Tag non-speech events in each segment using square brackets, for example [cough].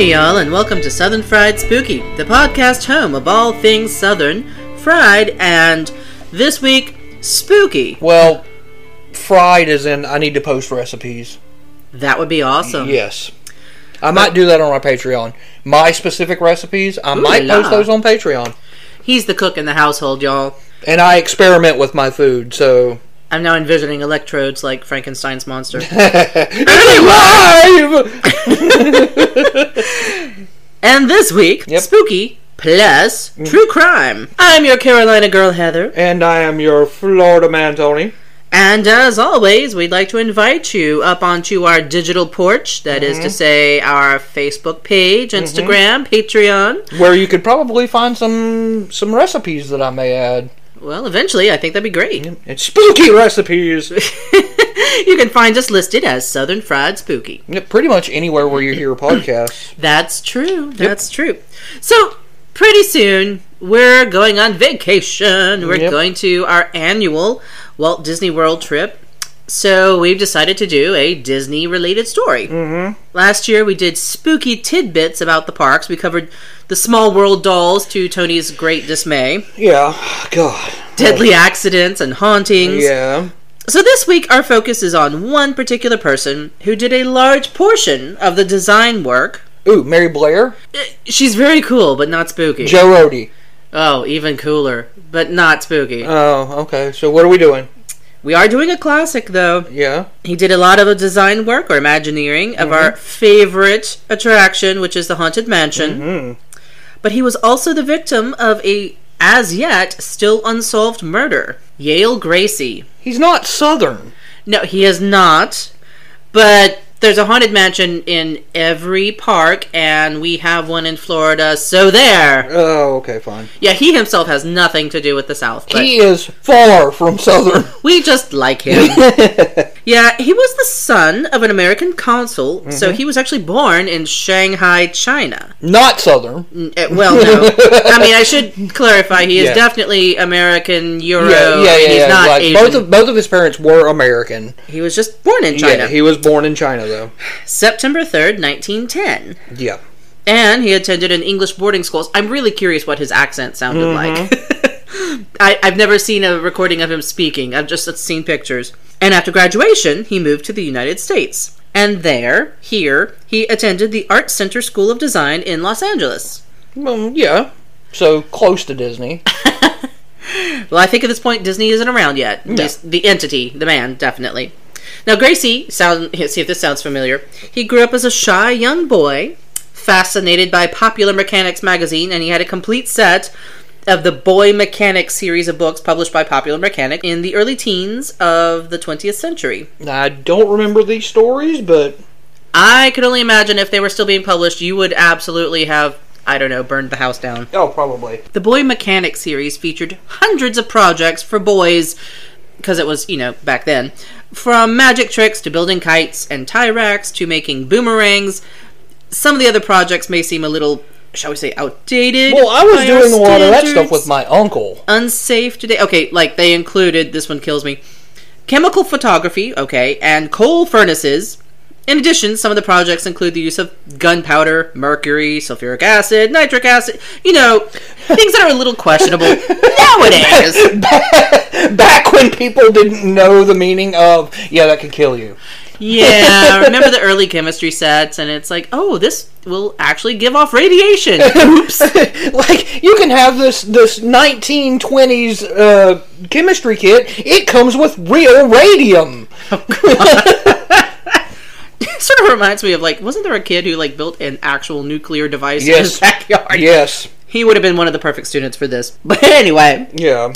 Hey, y'all, and welcome to Southern Fried Spooky, the podcast home of all things Southern, fried, and this week, spooky. Well, fried is in I need to post recipes. That would be awesome. Yes. I might do that on our Patreon. My specific recipes, I Ooh might la post those on Patreon. He's the cook in the household, y'all. And I experiment with my food, so I'm now envisioning electrodes like Frankenstein's monster. [laughs] live. [laughs] and this week, Yep. spooky plus mm. true crime. I'm your Carolina girl, Heather. and I am your Florida man, Tony. And as always, we'd like to invite you up onto our digital porch. That is to mm-hmm. say, our Facebook page, mm-hmm. Instagram, Patreon. Where you could probably find some some recipes that I may add. Well, eventually, I think that'd be great. It's spooky recipes. [laughs] you can find us listed as Southern Fried Spooky. Yeah, Pretty much anywhere where you hear podcasts. [clears throat] That's true. That's true. So, pretty soon, we're going on vacation. We're Yep. going to our annual Walt Disney World trip. So, we've decided to do a Disney related story. Mm-hmm. Last year, we did spooky tidbits about the parks. We covered the Small World dolls to Tony's great dismay, Yeah. God. deadly accidents and hauntings. Yeah. So this week our focus is on one particular person who did a large portion of the design work. Ooh, Mary Blair, Eh, She's very cool, but not spooky. Joe Rohde. oh, even cooler, but not spooky. Oh, okay. So what are we doing? We are doing a classic though. Yeah. He did a lot of the design work or imagineering of our favorite attraction, which is the Haunted Mansion. Hmm. But he was also the victim of a as yet still unsolved murder. Yale Gracey. He's not Southern. No, he is not. But there's a haunted mansion in every park, and we have one in Florida. So there. Oh, okay, fine. Yeah, he himself has nothing to do with the South, but He is far from Southern. we just like him. [laughs] yeah, he was the son of an American consul, Mm-hmm. so he was actually born in Shanghai, China. not Southern. Eh, Well, no, I mean I should [laughs] clarify. He is Yeah. definitely American Euro. yeah, yeah, yeah. He's yeah. not like, Asian. both of both of his parents were American. he was just born in China. Yeah, he was born in China though. September third, nineteen ten. Yeah. And he attended an English boarding school. I'm really curious what his accent sounded Mm-hmm. like. [laughs] I, I've never seen a recording of him speaking. I've just seen pictures. And after graduation, he moved to the United States. And there, here, he attended the Art Center School of Design in Los Angeles. Well, yeah. So close to Disney. [laughs] Well, I think at this point Disney isn't around yet. Least the entity, the man, definitely. Now, Gracey, sound, [laughs] see if this sounds familiar. He grew up as a shy young boy, fascinated by Popular Mechanics magazine, and he had a complete set of the Boy Mechanic series of books published by Popular Mechanic in the early teens of the 20th century. I don't remember these stories, but I could only imagine if they were still being published, you would absolutely have, I don't know, burned the house down. oh, probably. The Boy Mechanic series featured hundreds of projects for boys, because it was, you know, back then. From magic tricks to building kites and tie racks to making boomerangs. Some of the other projects may seem a little, shall we say, outdated. Well, I was doing a lot of that stuff with my uncle. Unsafe today. Okay, like they included, this one kills me. Chemical photography, okay, and coal furnaces. In addition, some of the projects include the use of gunpowder, mercury, sulfuric acid, nitric acid, you know, things that are a little questionable [laughs] nowadays. Back when people didn't know the meaning of, yeah, that could kill you. Yeah, remember the early chemistry sets, and it's like, oh, this will actually give off radiation. [laughs] Oops. like you can have this this 1920s uh, chemistry kit. It comes with real radium. [laughs] [laughs] sort of reminds me of like, wasn't there a kid who like built an actual nuclear device in his backyard? Yes. He would have been one of the perfect students for this. [laughs] But anyway, Yeah.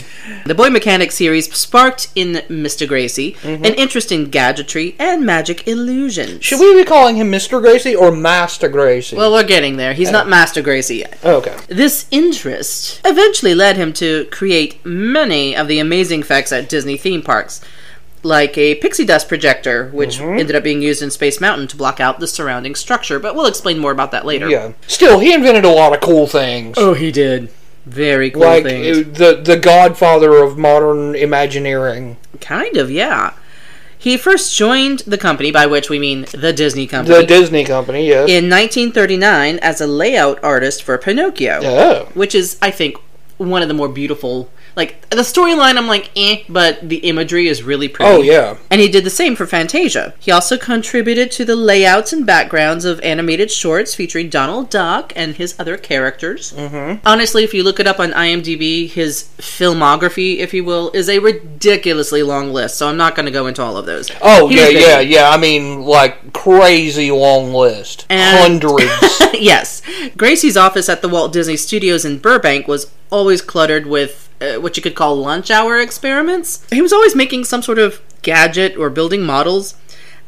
the Boy Mechanic series sparked in Mr. Gracey Mm-hmm. an interest in gadgetry and magic illusions. Should we be calling him Mr. Gracey or Master Gracey? Well, we're getting there. He's not Master Gracey yet. okay. This interest eventually led him to create many of the amazing effects at Disney theme parks, like a pixie dust projector, which Mm-hmm. ended up being used in Space Mountain to block out the surrounding structure. But we'll explain more about that later. Yeah. Still, he invented a lot of cool things. Oh, he did. Very cool like things. uh, the the godfather of modern Imagineering. Kind of, yeah. He first joined the company, by which we mean the Disney Company, The Disney company, yes. in 1939 as a layout artist for Pinocchio, oh. which is, I think, one of the more beautiful. Like the storyline, I'm like, eh, but the imagery is really pretty. Oh, yeah. And he did the same for Fantasia. He also contributed to the layouts and backgrounds of animated shorts featuring Donald Duck and his other characters. Mm-hmm. Honestly, if you look it up on IMDb, his filmography, if you will, is a ridiculously long list. So I'm not going to go into all of those. Oh, He yeah, yeah, yeah. I mean, like, crazy long list. And- Hundreds. [laughs] yes. Gracey's office at the Walt Disney Studios in Burbank was always cluttered with uh, what you could call lunch hour experiments. He was always making some sort of gadget or building models.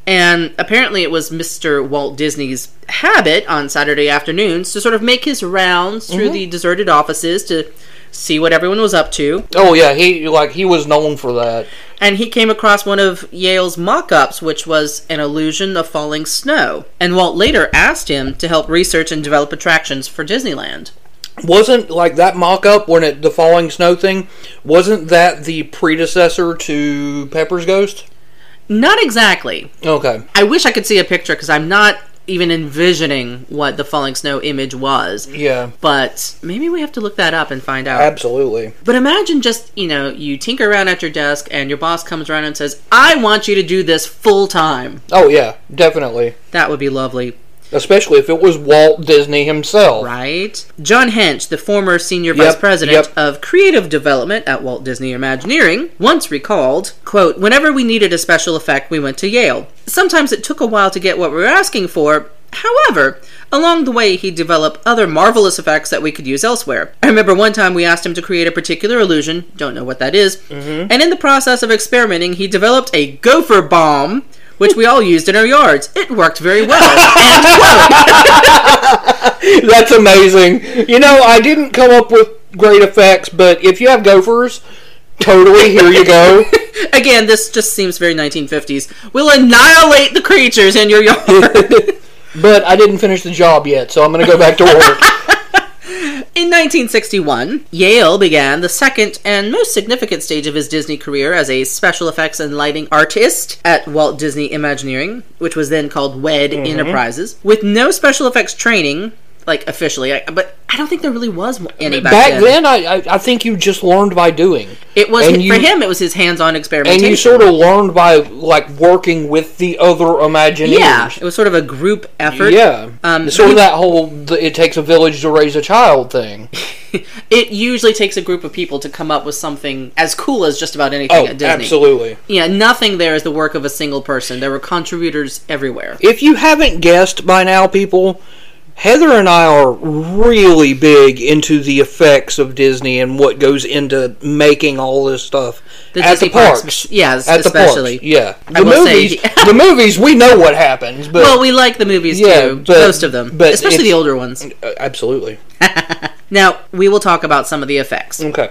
And apparently, it was Mr. Walt Disney's habit on Saturday afternoons to sort of make his rounds through the deserted offices to see what everyone was up to. oh, yeah, he, like, he was known for that. And he came across one of Yale's mock ups, which was an illusion of falling snow. And Walt later asked him to help research and develop attractions for Disneyland. Wasn't, like, that mock-up when it, the falling snow thing, wasn't that the predecessor to Pepper's Ghost? Not exactly. Okay. I wish I could see a picture because I'm not even envisioning what the falling snow image was. Yeah, But maybe we have to look that up and find out. absolutely. But imagine just, you know, you tinker around at your desk and your boss comes around and says, I want you to do this full time. Oh, yeah, definitely. That would be lovely. Especially if it was Walt Disney himself. Right? John Hench, the former senior vice president yep. of creative development at Walt Disney Imagineering, once recalled, quote, Whenever we needed a special effect, we went to Yale. Sometimes it took a while to get what we were asking for. However, along the way, he developed other marvelous effects that we could use elsewhere. I remember one time we asked him to create a particular illusion, don't know what that is, Mm-hmm. and in the process of experimenting, he developed a gopher bomb, which we all used in our yards. It worked very well. [laughs] That's amazing. You know, I didn't come up with great effects, but if you have gophers, totally, here you go. [laughs] Again, this just seems very 1950s. We'll annihilate the creatures in your yard. [laughs] but I didn't finish the job yet, so I'm going to go back to work. In 1961, Yale began the second and most significant stage of his Disney career as a special effects and lighting artist at Walt Disney Imagineering, which was then called WED mm-hmm. Enterprises, with no special effects training, like officially. I- But I don't think there really was any back, Back then. then, I, I, I think you just learned by doing. it was and for you- him. It was his hands-on experimentation, And you sort of learned by, like, working with the other Imagineers. yeah, it was sort of a group effort. Yeah. Um, sort he- of that whole th- it takes a village to raise a child thing. [laughs] it usually takes a group of people to come up with something as cool as just about anything Oh, at Disney. absolutely. Yeah, nothing there is the work of a single person. There were contributors everywhere. If you haven't guessed by now, people, Heather and I are really big into the effects of Disney and what goes into making all this stuff The at Disney the parks. parks, yes, at especially. the parks. Yeah, the will say- movies. [laughs] the movies, we know what happens, but Well, we like the movies Yeah, too, but- most of them, but especially the older ones. Uh, absolutely. [laughs] Now, we will talk about some of the effects. Okay.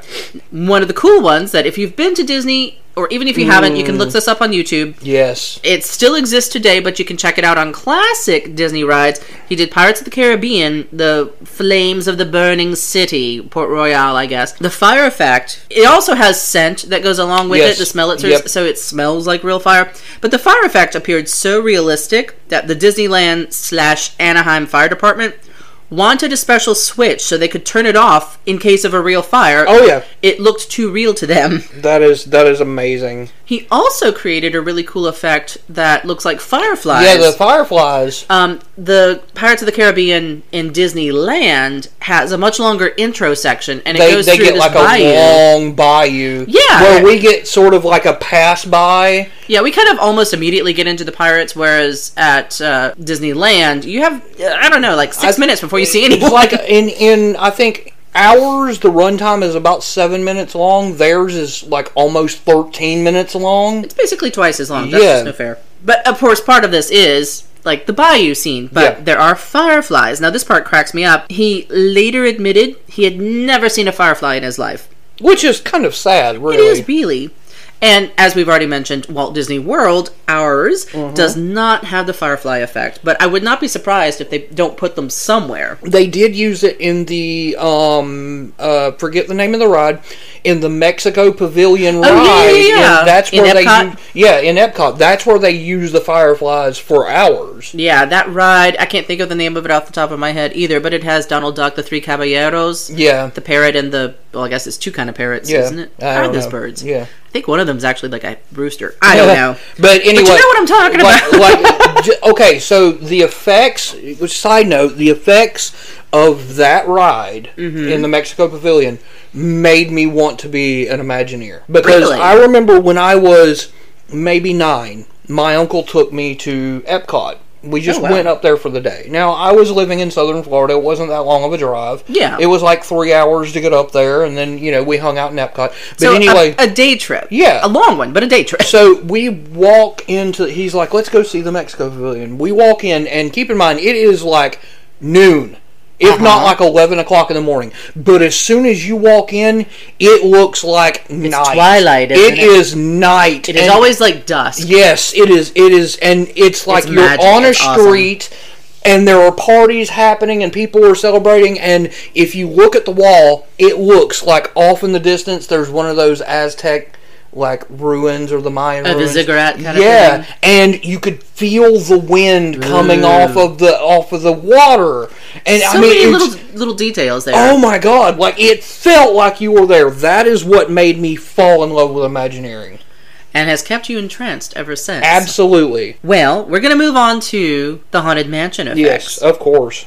One of the cool ones that if you've been to Disney, or even if you haven't, you can Mm. look this up on YouTube. Yes. It still exists today, but you can check it out on classic Disney rides. He did Pirates of the Caribbean, The Flames of the Burning City, Port Royal, I guess. The fire effect. It also has scent that goes along with Yes. it, the smell it Yep. so it smells like real fire. But the fire effect appeared so realistic that the Disneyland slash Anaheim Fire Department wanted a special switch so they could turn it off in case of a real fire. Oh yeah, It looked too real to them. that is that is amazing. He also created a really cool effect that looks like fireflies. Yeah, the fireflies. um, the Pirates of the Caribbean in Disneyland has a much longer intro section, and it They, goes they through get this like bayou. a long bayou. Yeah. Where we get sort of like a pass by. Yeah, we kind of almost immediately get into the pirates, whereas at uh, Disneyland, you have I don't know, like six I- minutes before you see anyone. like in in I think hours the runtime is about seven minutes long. Theirs is like almost thirteen minutes long. it's basically twice as long. That's Yeah. just no fair. But of course, part of this is like the bayou scene. But Yeah. there are fireflies. Now, this part cracks me up. He later admitted he had never seen a firefly in his life. Which is kind of sad, really. It is, really. And as we've already mentioned, Walt Disney World, ours, Mm-hmm. does not have the firefly effect. But I would not be surprised if they don't put them somewhere. They did use it in the um uh forget the name of the ride in the Mexico Pavilion ride. Oh, yeah, yeah, yeah. that's In where they Epcot? use, yeah in Epcot. That's where they use the fireflies for hours. Yeah, that ride. I can't think of the name of it off the top of my head either, but it has Donald Duck, the three caballeros, Yeah, the parrot, and the well, I guess it's two kind of parrots, yeah. isn't it? I Are those birds? Yeah. I think one of them is actually like a rooster. I don't know. But anyway, you know what I'm talking like- about. like, [laughs] okay, so the effects. Which side note, the effects of that ride Mm-hmm. in the Mexico Pavilion made me want to be an Imagineer because Really? I remember when I was maybe nine, my uncle took me to Epcot. We just Oh, wow. went up there for the day. Now I was living in Southern Florida; it wasn't that long of a drive. Yeah. it was like three hours to get up there, and then you know we hung out in Epcot. But So a- anyway, a, day trip. Yeah. a long one, but a day trip. so we walk into. He's like, "Let's go see the Mexico Pavilion." We walk in, and keep in mind, it is like noon, if not Uh-huh. like eleven o'clock in the morning. But as soon as you walk in, it looks like night. twilight, it it? is night. It is always like dusk. Yes, it is. It is, and it's like you're magic. on a It's awesome. street, and there are parties happening, and people are celebrating. And if you look at the wall, it looks like off in the distance. There's one of those Aztec like ruins or the Mayan Oh, the ruins. ziggurat kind of yeah, and you could feel the wind coming Ooh. off of the off of the water, and So I mean, many little little details there. oh my god, like it felt like you were there. That is what made me fall in love with Imagineering. and has kept you entranced ever since. Absolutely, Well, we're going to move on to the Haunted Mansion effects. yes, of course.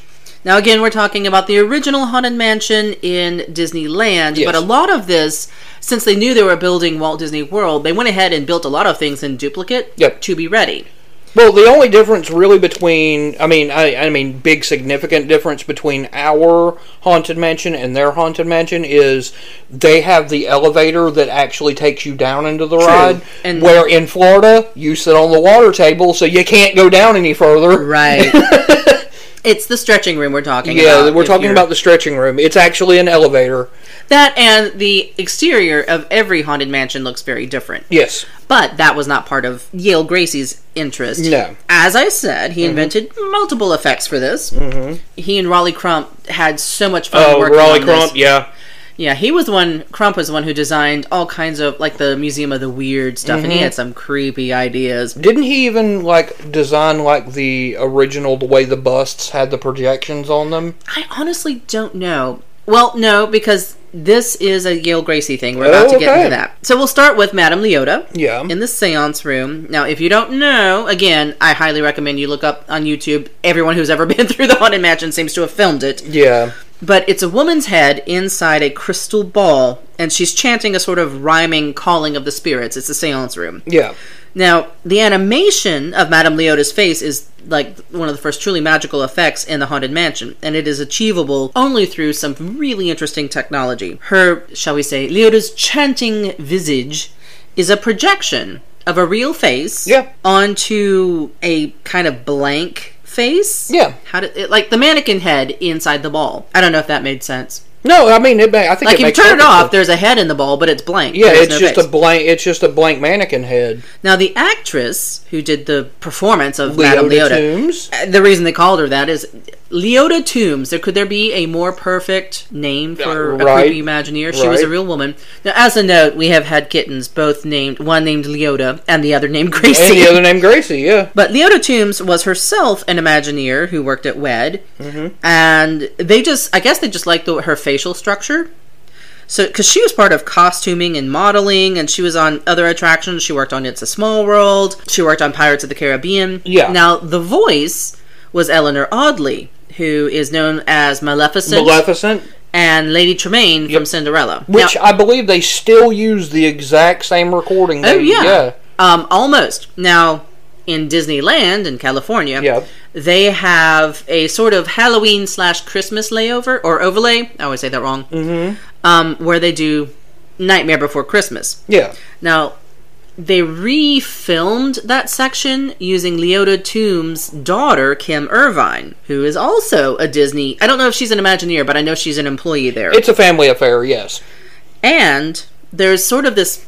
Now, again, we're talking about the original Haunted Mansion in Disneyland, Yes. but a lot of this, since they knew they were building Walt Disney World, they went ahead and built a lot of things in duplicate Yep. to be ready. Well, the only difference really between, I mean, I, I mean, big significant difference between our haunted mansion and their haunted mansion is they have the elevator that actually takes you down into the ride. And- where in Florida, you sit on the water table, so you can't go down any further. Right. [laughs] it's the stretching room we're talking Yeah, about. Yeah, we're talking you're- about the stretching room. It's actually an elevator. that, and the exterior of every Haunted Mansion looks very different. Yes. But that was not part of Yale Gracey's interest. No. Mm-hmm. As I said, he invented multiple effects for this. Mm-hmm. He and Rolly Crump had so much fun Oh, Rolly Crump, this. yeah. Yeah, he was the one. Crump was the one who designed all kinds of like the Museum of the Weird stuff, and Mm-hmm. he had some creepy ideas. Didn't he even like design like the original the way the busts had the projections on them? I honestly don't know. Well, no, because this is a Yale Gracey thing. We're Oh, about to get okay. into that. So we'll start with Madame Leota. Yeah. In the seance room. Now, if you don't know, again, I highly recommend you look up on YouTube. Everyone who's ever [laughs] been through the Haunted Mansion seems to have filmed it. Yeah. But it's a woman's head inside a crystal ball, and she's chanting a sort of rhyming calling of the spirits. It's a seance room. Yeah. Now, the animation of Madame Leota's face is like one of the first truly magical effects in the Haunted Mansion, and it is achievable only through some really interesting technology. Her, shall we say, Leota's chanting visage is a projection of a real face Yeah. onto a kind of blank face. Yeah. How did it, like the mannequin head inside the ball? I don't know if that made sense. No, I mean, it, ma- I think Like if you turn it off, sense. there's a head in the ball, but it's blank. Yeah, it's no just face. a blank. It's just a blank mannequin head. Now, the actress who did the performance of Madame Leota Leota, Toombs. uh, the reason they called her that is Leota Toombs. There could there be a more perfect name for a right. creepy Imagineer? She was a real woman. Now, as a note, we have had kittens, both named one named Leota and the other named Gracie. And the other named Gracie. Yeah. [laughs] But Leota Toombs was herself an Imagineer who worked at WED, Mm-hmm. and they just, I guess they just liked the, her facial structure. So, because she was part of costuming and modeling, and she was on other attractions. She worked on It's a Small World. She worked on Pirates of the Caribbean. Yeah. Now, the voice was Eleanor Audley, who is known as Maleficent Maleficent, and Lady Tremaine from Cinderella. which Now- I believe they still use the exact same recording. Oh yeah. yeah, Um, almost. Now, in Disneyland in California, Yeah. they have a sort of Halloween slash Christmas layover or overlay. I always say that wrong. Mm-hmm. Um, where they do Nightmare Before Christmas. yeah. Now, they refilmed that section using Leota Toombs' daughter, Kim Irvine, who is also a Disney. I don't know if she's an Imagineer, but I know she's an employee there. It's a family affair. Yes. and there's sort of this,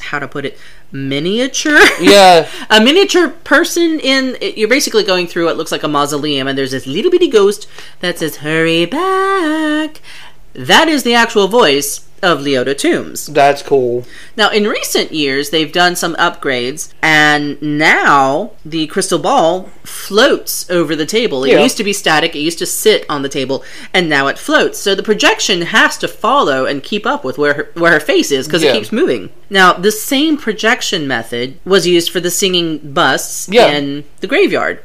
how to put it, miniature. Yeah. [laughs] a miniature person in you're basically going through what looks like a mausoleum and there's this little bitty ghost that says hurry back that is the actual voice of Leota Toombs. That's cool. Now, in recent years, they've done some upgrades, and now the crystal ball floats over the table. It Yeah. used to be static, it used to sit on the table, and now it floats. So the projection has to follow and keep up with where her, where her face is because Yeah. it keeps moving. Now, the same projection method was used for the singing busts Yeah. in the graveyard.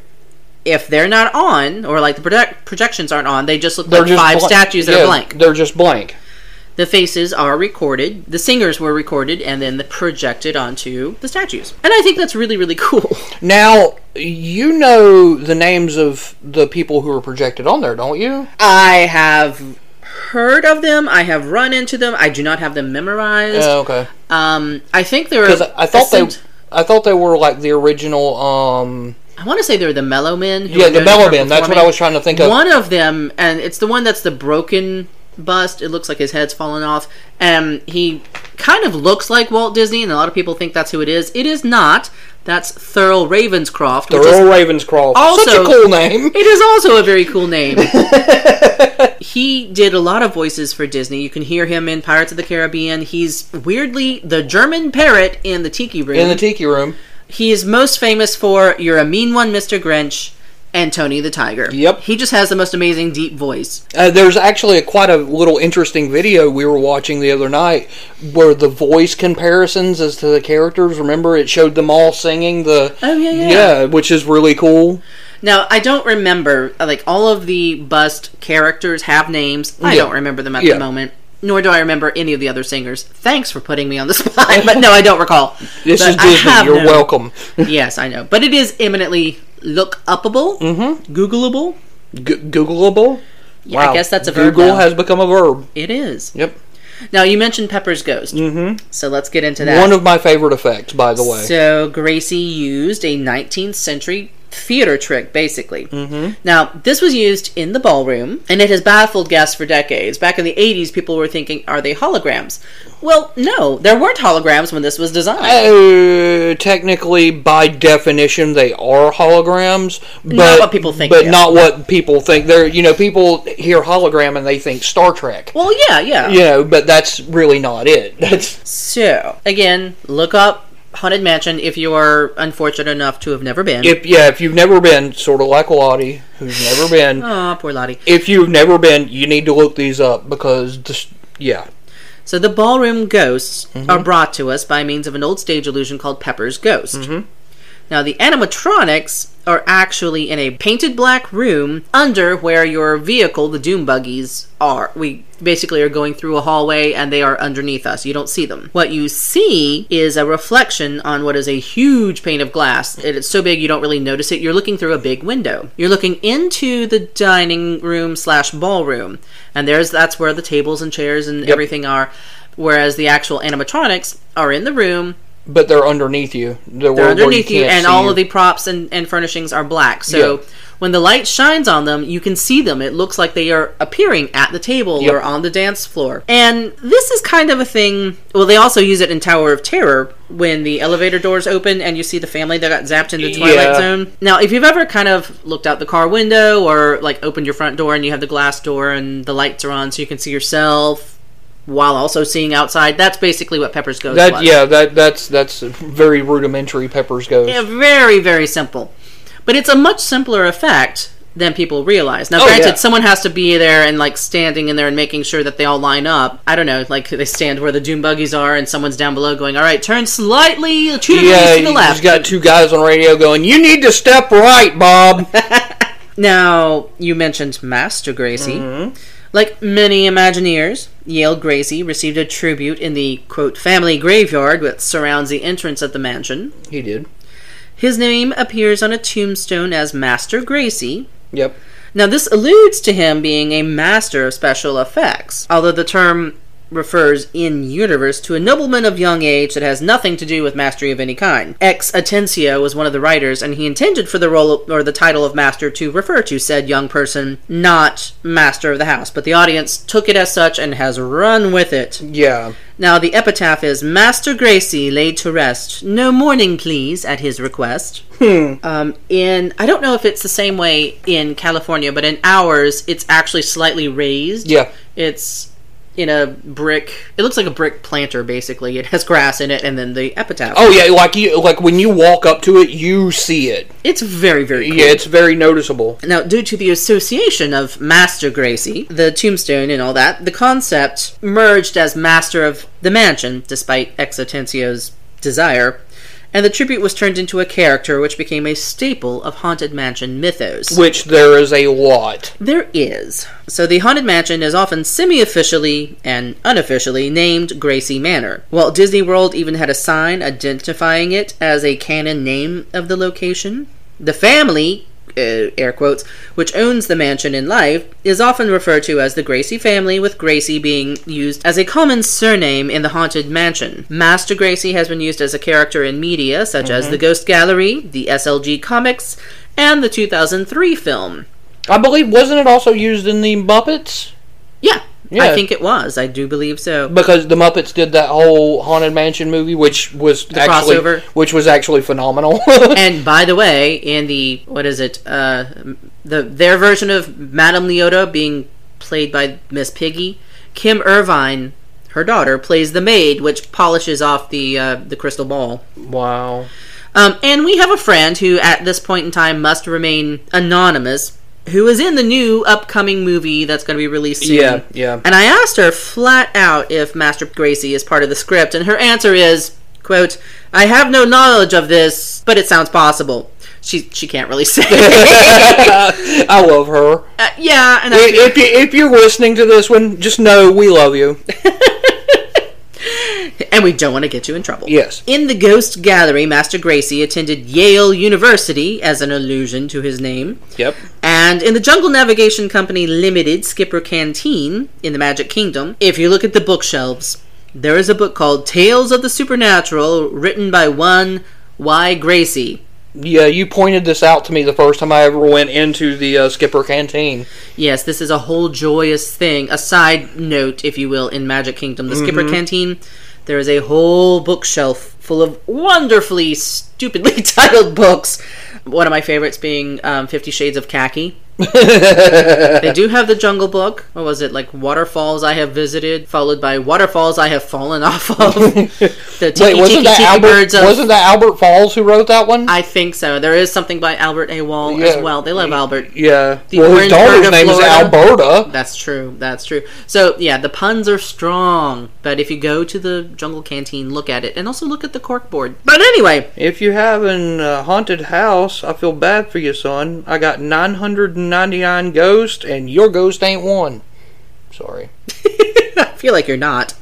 If they're not on, or like the project- projections aren't on, they just look They're like just five blank. statues that Yeah, are blank. They're just blank. The faces are recorded, the singers were recorded, and then projected onto the statues. And I think that's really, really [laughs] cool. Now, you know the names of the people who were projected on there, don't you? I have heard of them, I have run into them, I do not have them memorized. Oh, okay. um, I think they're. Because I thought they, I thought they were like the original. um I want to say they're the Mellow Men. Yeah, the Mellow Men, that's what. I was trying to think of. One of them, and it's the one that's the broken bust. It looks like his head's fallen off, and he kind of looks like Walt Disney, and a lot of people think that's who it is. It is not. That's Thurl Ravenscroft, The which is Earl Ravenscroft. Also- Such a cool name. [laughs] It is also a very cool name. [laughs] he did a lot of voices for Disney. You can hear him in Pirates of the Caribbean. He's weirdly the German parrot in the Tiki Room. In the Tiki Room. He is most famous for "You're a Mean One, Mr. Grinch" and Tony the Tiger. Yep. He just has the most amazing deep voice. Uh, there's actually a, quite a little interesting video we were watching the other night where the voice comparisons as to the characters. Remember, it showed them all singing the. Oh, yeah, yeah. Yeah, which is really cool. Now, I don't remember like all of the bust characters have names. I Yeah. don't remember them at Yeah. the moment. Nor do I remember any of the other singers. Thanks for putting me on the [laughs] spot, but no, I don't recall. This But is Disney. You're known- welcome. [laughs] yes, I know. But it is eminently look upable, Mm-hmm. Googleable. G- Googleable. Yeah, I guess that's a verb Google now. has become a verb. It is. Yep. Now you mentioned Pepper's ghost, Mm-hmm. so let's get into that. One of my favorite effects, by the way. So Gracey used a 19th century theater trick, basically. Mm-hmm. Now this was used in the ballroom, and it has baffled guests for decades. Back in the 80s, people were thinking, "Are they holograms?" Well, no, there weren't holograms when this was designed. Uh, technically, by definition, they are holograms, but Not what people think But not what people think. They're you know people hear hologram and they think Star Trek. well, yeah, yeah. You know, but that's really not it. [laughs] That's So again, look up Haunted Mansion if you are unfortunate enough to have never been. if yeah, if you've never been, sort of like Lottie, who's never been. [laughs] Oh, poor Lottie. If you've never been, you need to look these up because this, yeah, So the ballroom ghosts mm-hmm. are brought to us by means of an old stage illusion called Pepper's Ghost. Mm-hmm. Now the animatronics are actually in a painted black room under where your vehicle, the Doom buggies, are. We basically are going through a hallway and they are underneath us. You don't see them. What you see is a reflection on what is a huge pane of glass. It is so big you don't really notice it. You're looking through a big window. You're looking into the dining room slash ballroom, and there's that's where the tables and chairs and everything are. Whereas the actual animatronics are in the room, but they're underneath you. They're, they're where- where underneath you, can't and all of the props and, and furnishings are black. So Yeah. when the light shines on them, you can see them. It looks like they are appearing at the table Yep. or on the dance floor. And this is kind of a thing. Well, they also use it in Tower of Terror when the elevator doors open and you see the family that got zapped into the Twilight Yeah. Zone. Now, if you've ever kind of looked out the car window or like opened your front door and you have the glass door and the lights are on so you can see yourself while also seeing outside, that's basically what Pepper's Ghost That was. yeah, that that's that's very rudimentary. Pepper's Ghost. Yeah, very, very simple. But it's a much simpler effect than people realize. Now, Oh, granted, yeah. someone has to be there and like standing in there and making sure that they all line up. I don't know, like they stand where the doom buggies are, and someone's down below going, "All right, turn slightly, two degrees Yeah, to the left." got two guys on radio going, "You need to step right, Bob." [laughs] Now, you mentioned Master Gracey. Mm-hmm. Like many Imagineers, Yale Gracey received a tribute in the quote family graveyard that surrounds the entrance of the mansion. he did. His name appears on a tombstone as Master Gracey, Yep. Now, this alludes to him being a master of special effects, although the term refers in universe to a nobleman of young age that has nothing to do with mastery of any kind. X Atencio was one of the writers, and he intended for the role or the title of master to refer to said young person, not master of the house. But the audience took it as such and has run with it. Yeah. Now, the epitaph is Master Gracey laid to rest. No mourning, please, at his request. Hmm. Um, in I don't know if it's the same way in California, but in ours, it's actually slightly raised. Yeah. It's in a brick. It looks like a brick planter, basically. It has grass in it, and then the epitaph. Oh yeah, like you like when you walk up to it, you see it. It's very, very cool. Yeah, it's very noticeable. Now, due to the association of Master Gracey, the tombstone, and all that, the concept merged as Master of the Mansion, despite X Atencio's desire, and the tribute was turned into a character which became a staple of Haunted Mansion mythos. Which there is a lot. There is. So the Haunted Mansion is often semi officially and unofficially named Gracey Manor. Walt Disney World even had a sign identifying it as a canon name of the location. The family, uh, air quotes, which owns the mansion in life, is often referred to as the Gracey family, with Gracey being used as a common surname in the Haunted Mansion. Master Gracey has been used as a character in media such as The Ghost Gallery, the SLG Comics, and the 2003 film. I believe wasn't it also used in the Muppets? Yeah, Yeah. I think it was. I do believe so. Because the Muppets did that whole Haunted Mansion movie, which was actually crossover? which was actually phenomenal. [laughs] and by the way, in the what is it? Uh, the their version of Madame Leota being played by Miss Piggy, Kim Irvine, her daughter, plays the maid, which polishes off the uh, the crystal ball. wow. Um, and we have a friend who, at this point in time, must remain anonymous, who is in the new upcoming movie that's going to be released soon. Yeah, yeah. And I asked her flat out if Master Gracey is part of the script, and her answer is, "quote I have no knowledge of this, but it sounds possible." She she can't really say. [laughs] I love her. Uh, yeah, and if, you, if you're listening to this one, just know we love you. [laughs] and we don't want to get you in trouble. Yes. In the Ghost Gallery, Master Gracey attended Yale University as an allusion to his name. Yep. And in the Jungle Navigation Company Limited Skipper Canteen in the Magic Kingdom, if you look at the bookshelves, there is a book called Tales of the Supernatural written by one Y. Gracey. Yeah, you pointed this out to me the first time I ever went into the uh, Skipper Canteen. Yes, this is a whole joyous thing. A side note, if you will, in Magic Kingdom, the Skipper Canteen, there is a whole bookshelf full of wonderfully, stupidly [laughs] titled books. One of my favorites being um, Fifty Shades of Khaki. [laughs] they do have the Jungle Book. What was it like? Waterfalls I have visited, followed by Waterfalls I have fallen off of. [laughs] the Tiki Wait, wasn't Tiki that Tiki Albert? Of. Wasn't that Albert Falls who wrote that one? I think so. There is something by Albert A. Wall Yeah. as well. They love Albert. yeah. The well, his daughter's name is Alberta. That's true. That's true. So yeah, the puns are strong. But if you go to the Jungle Canteen, look at it, and also look at the cork board. But anyway, If you have an uh, haunted house, I feel bad for you, son. I got 999 ghosts, and your ghost ain't one. Sorry. [laughs] I feel like you're not.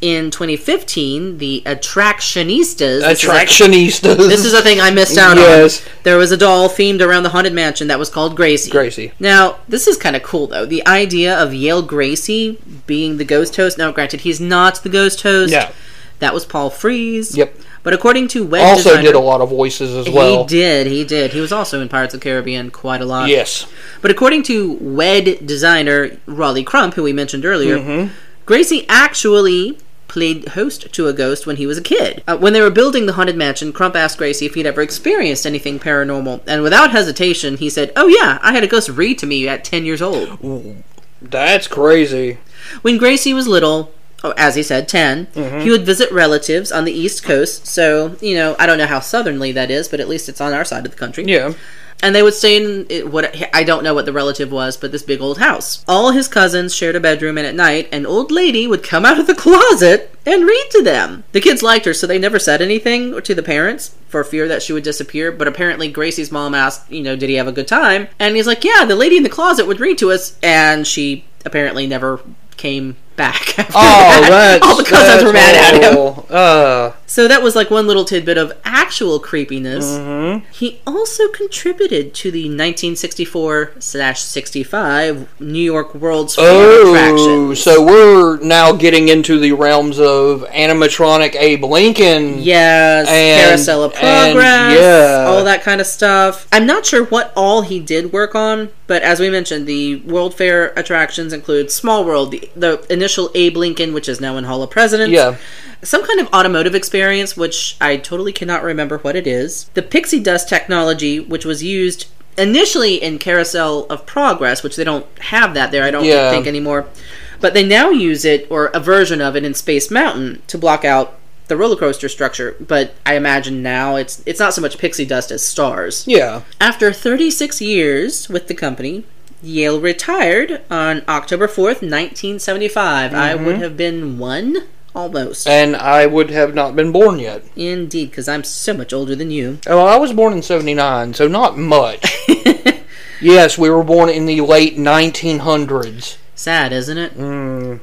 In 2015, the Attractionistas. this is a- Attractionistas. This is a thing I missed out Yes. on. There was a doll themed around the haunted mansion that was called Gracie. Gracie. Now, this is kind of cool though. The idea of Yale Gracey being the ghost host. Now, granted, he's not the ghost host. No. That was Paul Frees. Yep. But according to WED Also designer, did a lot of voices as well. He did, he did. He was also in Pirates of the Caribbean quite a lot. Yes. But according to WED designer Rolly Crump, who we mentioned earlier, Mm-hmm. Gracey actually played host to a ghost when he was a kid. Uh, when they were building the Haunted Mansion, Crump asked Gracey if he'd ever experienced anything paranormal, and without hesitation, he said, Oh, yeah, I had a ghost read to me at 10 years old. That's crazy. When Gracey was little, oh, as he said, 10, Mm-hmm. he would visit relatives on the East Coast, so, you know, I don't know how southernly that is, but at least it's on our side of the country. Yeah. and they would stay in it, what I don't know what the relative was, but this big old house. All his cousins shared a bedroom, and at night, an old lady would come out of the closet and read to them. The kids liked her, so they never said anything to the parents for fear that she would disappear. But apparently, Gracey's mom asked, you know, did he have a good time? And he's like, yeah, the lady in the closet would read to us, and she apparently never came back. [laughs] after Oh, that. that's all the cousins were mad at him. Uh, So that was like one little tidbit of actual creepiness. Mm-hmm. He also contributed to the 1964 slash 65 New York World's Fair oh, attractions. so we're now getting into the realms of animatronic Abe Lincoln. Yes, And- Carousel of Progress, yeah. all that kind of stuff. I'm not sure what all he did work on, but as we mentioned, the World Fair attractions include Small World, the, the initial Abe Lincoln, which is now in Hall of Presidents. Yeah. Some kind of automotive experience, which I totally cannot remember what it is. The pixie dust technology, which was used initially in Carousel of Progress, which they don't have that there, I don't Yeah. think anymore. But they now use it, or a version of it, in Space Mountain to block out the roller coaster structure. But I imagine now it's it's not so much pixie dust as stars. Yeah. After 36 years with the company, Yale retired on October 4th, 1975. I would have been one almost. And I would have not been born yet. Indeed, because I'm so much older than you. Oh, I was born in 79, so not much. [laughs] yes, we were born in the late 1900s. Sad, isn't it? Mm.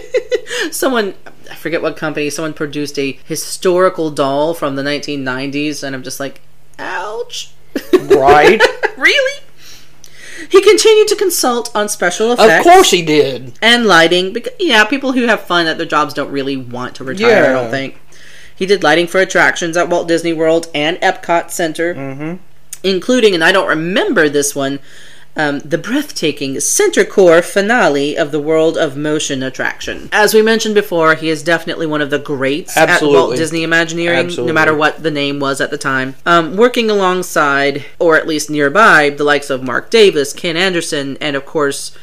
[laughs] someone I forget what company, someone produced a historical doll from the 1990s and I'm just like, "Ouch." [laughs] Right? really? He continued to consult on special effects. of course he did. and lighting. Because, yeah, people who have fun at their jobs don't really want to retire. I don't think. He did lighting for attractions at Walt Disney World and Epcot Center, Mm-hmm. including, and I don't remember this one, um, the breathtaking Center Core finale of the World of Motion attraction. As we mentioned before, he is definitely one of the greats at Walt Disney Imagineering, no matter what the name was at the time. Um, working alongside, or at least nearby, the likes of Marc Davis, Ken Anderson, and of course,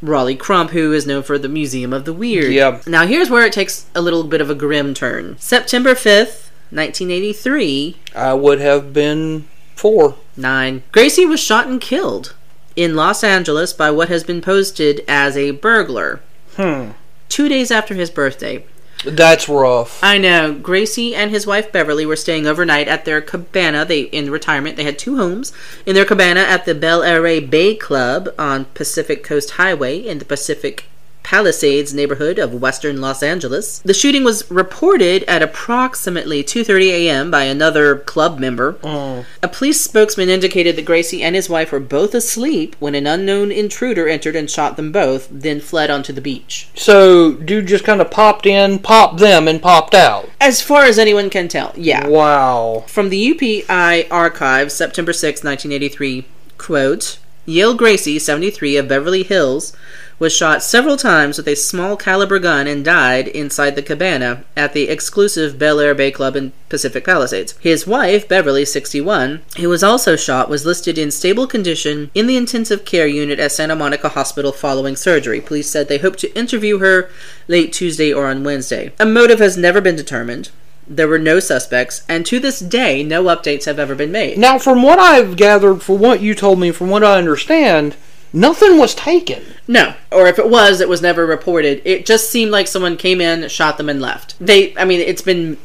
Rolly Crump, who is known for the Museum of the Weird. Yep. Now, here's where it takes a little bit of a grim turn. September 5th, 1983, I would have been four. 9. Gracey was shot and killed in Los Angeles by what has been posted as a burglar. Hmm. Two days after his birthday. That's rough. I know. Gracey and his wife Beverly were staying overnight at their cabana. They in retirement. They had two homes in their cabana at the Bel Air Bay Club on Pacific Coast Highway in the Pacific Palisades neighborhood of western Los Angeles. The shooting was reported at approximately 2:30 a.m. by another club member. Oh. A police spokesman indicated that Gracey and his wife were both asleep when an unknown intruder entered and shot them both, then fled onto the beach. So, dude just kind of popped in, popped them, and popped out. As far as anyone can tell, yeah. Wow. From the UPI archive, September 6, 1983, quote, Yale Gracey, 73, of Beverly Hills, was shot several times with a small caliber gun and died inside the cabana at the exclusive Bel Air Bay Club in Pacific Palisades. His wife, Beverly, 61, who was also shot, was listed in stable condition in the intensive care unit at Santa Monica Hospital following surgery. Police said they hope to interview her late Tuesday or on Wednesday. A motive has never been determined. There were no suspects, and to this day, no updates have ever been made. Now, from what I've gathered, from what you told me, from what I understand, nothing was taken. No, or if it was, it was never reported. It just seemed like someone came in, shot them, and left. They, I mean, it's been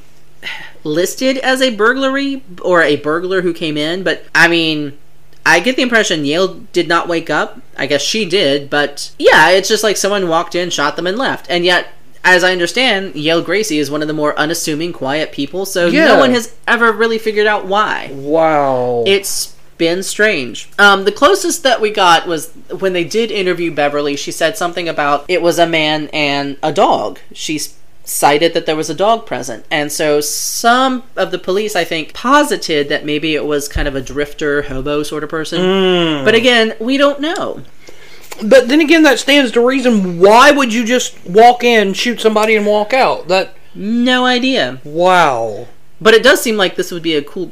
listed as a burglary or a burglar who came in, but I mean, I get the impression Yale did not wake up. I guess she did, but yeah, it's just like someone walked in, shot them, and left. And yet, as I understand, Yale Gracey is one of the more unassuming, quiet people, so Yeah. no one has ever really figured out why. Wow. It's been strange. Um, the closest that we got was when they did interview Beverly. She said something about it was a man and a dog. She cited that there was a dog present, and so some of the police, I think, posited that maybe it was kind of a drifter, hobo sort of person. Mm. But again, we don't know. But then again, that stands to reason. Why would you just walk in, shoot somebody, and walk out? That No idea. wow. But it does seem like this would be a cool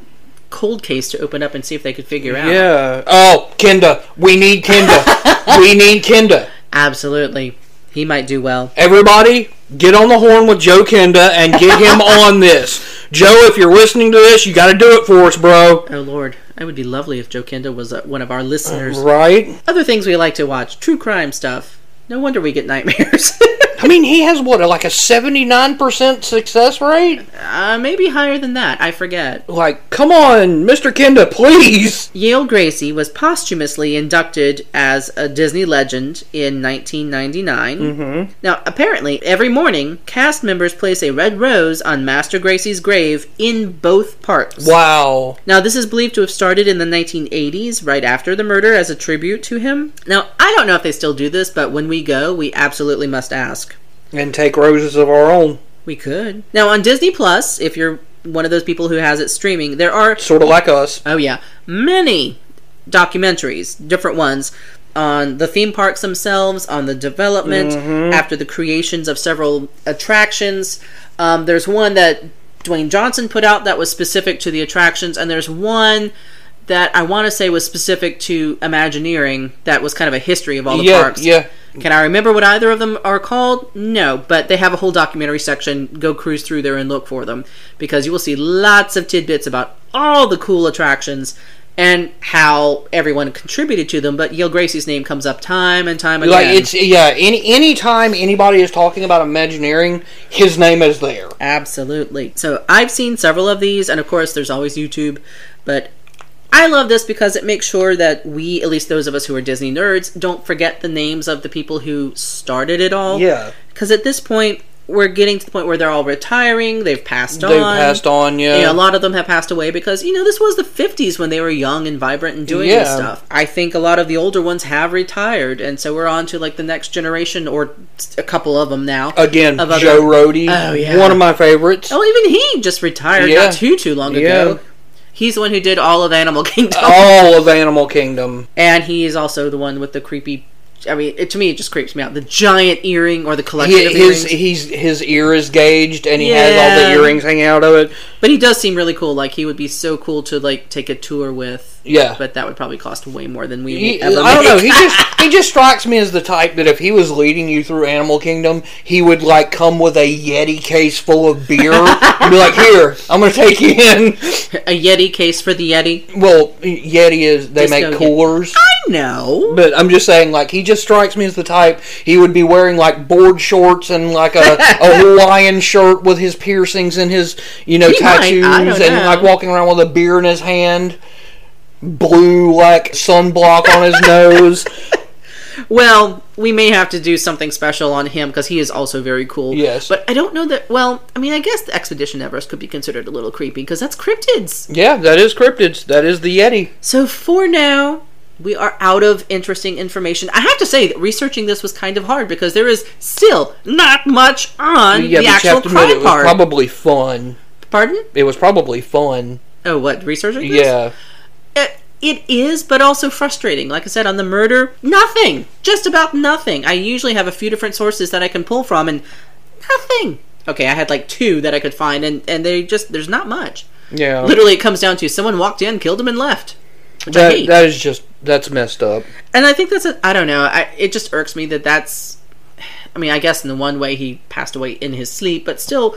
cold case to open up and see if they could figure out. Yeah. Oh, Kenda. we need Kenda. [laughs] we need Kenda. Absolutely. He might do well. Everybody, get on the horn with Joe Kenda and get him [laughs] on this. Joe, if you're listening to this, you got to do it for us, bro. Oh Lord, it would be lovely if Joe Kenda was uh, one of our listeners. Right? Other things we like to watch: true crime stuff. No wonder we get nightmares. [laughs] I mean, he has what, like a 79% success rate? uh, maybe higher than that. I forget. Like, come on, Mr. Kenda, please. Yale Gracey was posthumously inducted as a Disney legend in 1999. Mm-hmm. Now, apparently, every morning, cast members place a red rose on Master Gracey's grave in both parks. Wow. Now, this is believed to have started in the 1980s, right after the murder, as a tribute to him. Now, I don't know if they still do this, but when we go, we absolutely must ask. And take roses of our own. We could. Now, on Disney Plus, if you're one of those people who has it streaming, there are, Sort of like us. oh yeah, many documentaries, different ones, on the theme parks themselves, on the development, after the creations of several attractions. Um, there's one that Dwayne Johnson put out that was specific to the attractions, and there's one that I want to say was specific to Imagineering that was kind of a history of all the yeah, parks. yeah. Can I remember what either of them are called? No, but they have a whole documentary section. Go cruise through there and look for them because you will see lots of tidbits about all the cool attractions and how everyone contributed to them. But Yale Gracey's name comes up time and time again. Like it's yeah. Any any time anybody is talking about Imagineering, his name is there. Absolutely. So I've seen several of these, and of course, there's always YouTube, but I love this because it makes sure that we, at least those of us who are Disney nerds, don't forget the names of the people who started it all. Yeah. Because at this point, we're getting to the point where they're all retiring. They've passed on. They've passed on, yeah. You know, a lot of them have passed away because you know this was the '50s when they were young and vibrant and doing this Yeah. stuff. I think a lot of the older ones have retired, and so we're on to like the next generation or a couple of them now. Again, other- Joe Rohde, Oh, yeah. one of my favorites. Oh, even he just retired Yeah. not too too long Yeah. ago. He's the one who did all of Animal [laughs] Kingdom, All of Animal Kingdom. and he is also the one with the creepy. I mean, it, to me, it just creeps me out. The giant earring or the collection He, of his earrings. his ear is gauged, and he has all the earrings hanging out of it. but he does seem really cool. Like he would be so cool to like take a tour with. Yeah. But that would probably cost way more than we He, ever I don't know. He just [laughs] he just strikes me as the type that if he was leading you through Animal Kingdom, he would like come with a Yeti case full of beer and be like, "Here, I'm going to take you in." [laughs] a Yeti case for the Yeti. Well, Yeti is they Disco make coolers. I know. But I'm just saying, like, he just strikes me as the type he would be wearing like board shorts and like a, a [laughs] Hawaiian shirt with his piercings and his, you know, He tattoos and know. like walking around with a beer in his hand, blue like sunblock on his nose. [laughs] Well, we may have to do something special on him because he is also very cool. Yes. But I don't know that. Well, I mean, I guess the Expedition Everest could be considered a little creepy because that's cryptids. Yeah, that is cryptids. That is the Yeti. So for now, we are out of interesting information. I have to say that researching this was kind of hard because there is still not much on Yeah, the actual have to admit crime it was part. probably fun. Pardon? It was probably fun. Oh, what researching? This? Yeah. It, is, but also frustrating. Like I said, on the murder, nothing. Just about nothing. I usually have a few different sources that I can pull from, and nothing. Okay, I had like two that I could find, and, and they just, there's not much. Yeah. Literally, it comes down to someone walked in, killed him, and left. Which I hate. that is just that's messed up. and I think that's a, I don't know. I, it just irks me that that's. I mean, I guess in the one way he passed away in his sleep, but still,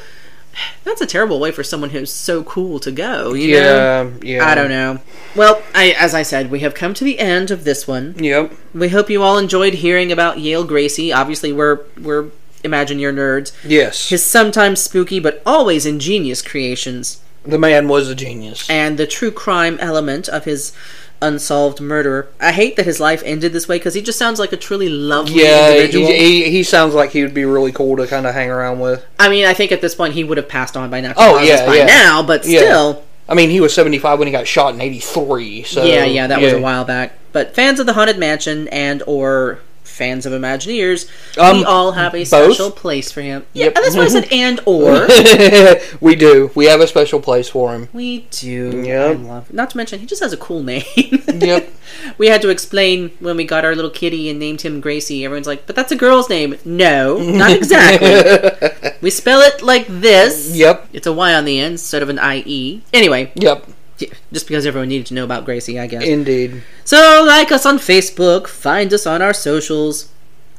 that's a terrible way for someone who's so cool to go. You know? Yeah, yeah. I don't know. Well, I, as I said, we have come to the end of this one. Yep. We hope you all enjoyed hearing about Yale Gracey. Obviously, we're we're Imagineer nerds. Yes. His sometimes spooky but always ingenious creations, the man was a genius. and the true crime element of his unsolved murder. I hate that his life ended this way because he just sounds like a truly lovely Yeah, individual. he, he, he sounds like he would be really cool to kind of hang around with. I mean, I think at this point he would have passed on by now. Oh, yeah, by yeah. now, but Yeah. still. I mean, he was 75 when he got shot in 83, so... yeah, yeah, that was a while back. But fans of the Haunted Mansion and or fans of Imagineers, we Um, all have a both? special place for him. Yeah, Yep. that's why I said [laughs] and or. [laughs] we do. We have a special place for him. we do. Yep. Not to mention, he just has a cool name. [laughs] Yep. we had to explain when we got our little kitty and named him Gracey. Everyone's like, "But that's a girl's name." No, not exactly. we spell it like this. Yep. It's a Y on the end instead of an I E. Anyway, Yep. Yeah, just because everyone needed to know about Gracey, I guess. Indeed. So, like us on Facebook, find us on our socials.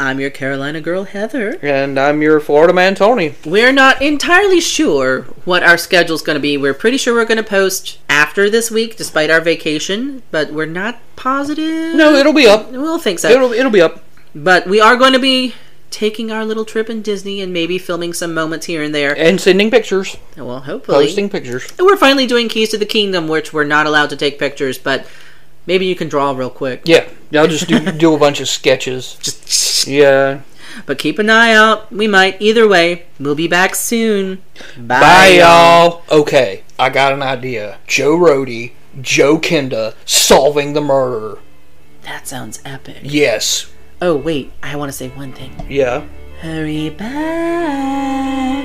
I'm your Carolina girl, Heather. And I'm your Florida man, Tony. We're not entirely sure what our schedule's going to be. We're pretty sure we're going to post after this week, despite our vacation, but we're not positive. No, it'll be up. We'll think so. It'll, it'll be up. But we are going to be taking our little trip in Disney and maybe filming some moments here and there. And sending pictures. Well, hopefully. Posting pictures. And we're finally doing Keys to the Kingdom, which we're not allowed to take pictures, but maybe you can draw real quick. Yeah. I'll just do, [laughs] do a bunch of sketches. Just [laughs] Yeah. But keep an eye out. We might. Either way, we'll be back soon. Bye, Bye, y'all. Okay, I got an idea. Joe Rohde, Joe Kenda, solving the murder. That sounds epic. Yes. Oh, wait. I want to say one thing. Yeah. Hurry back.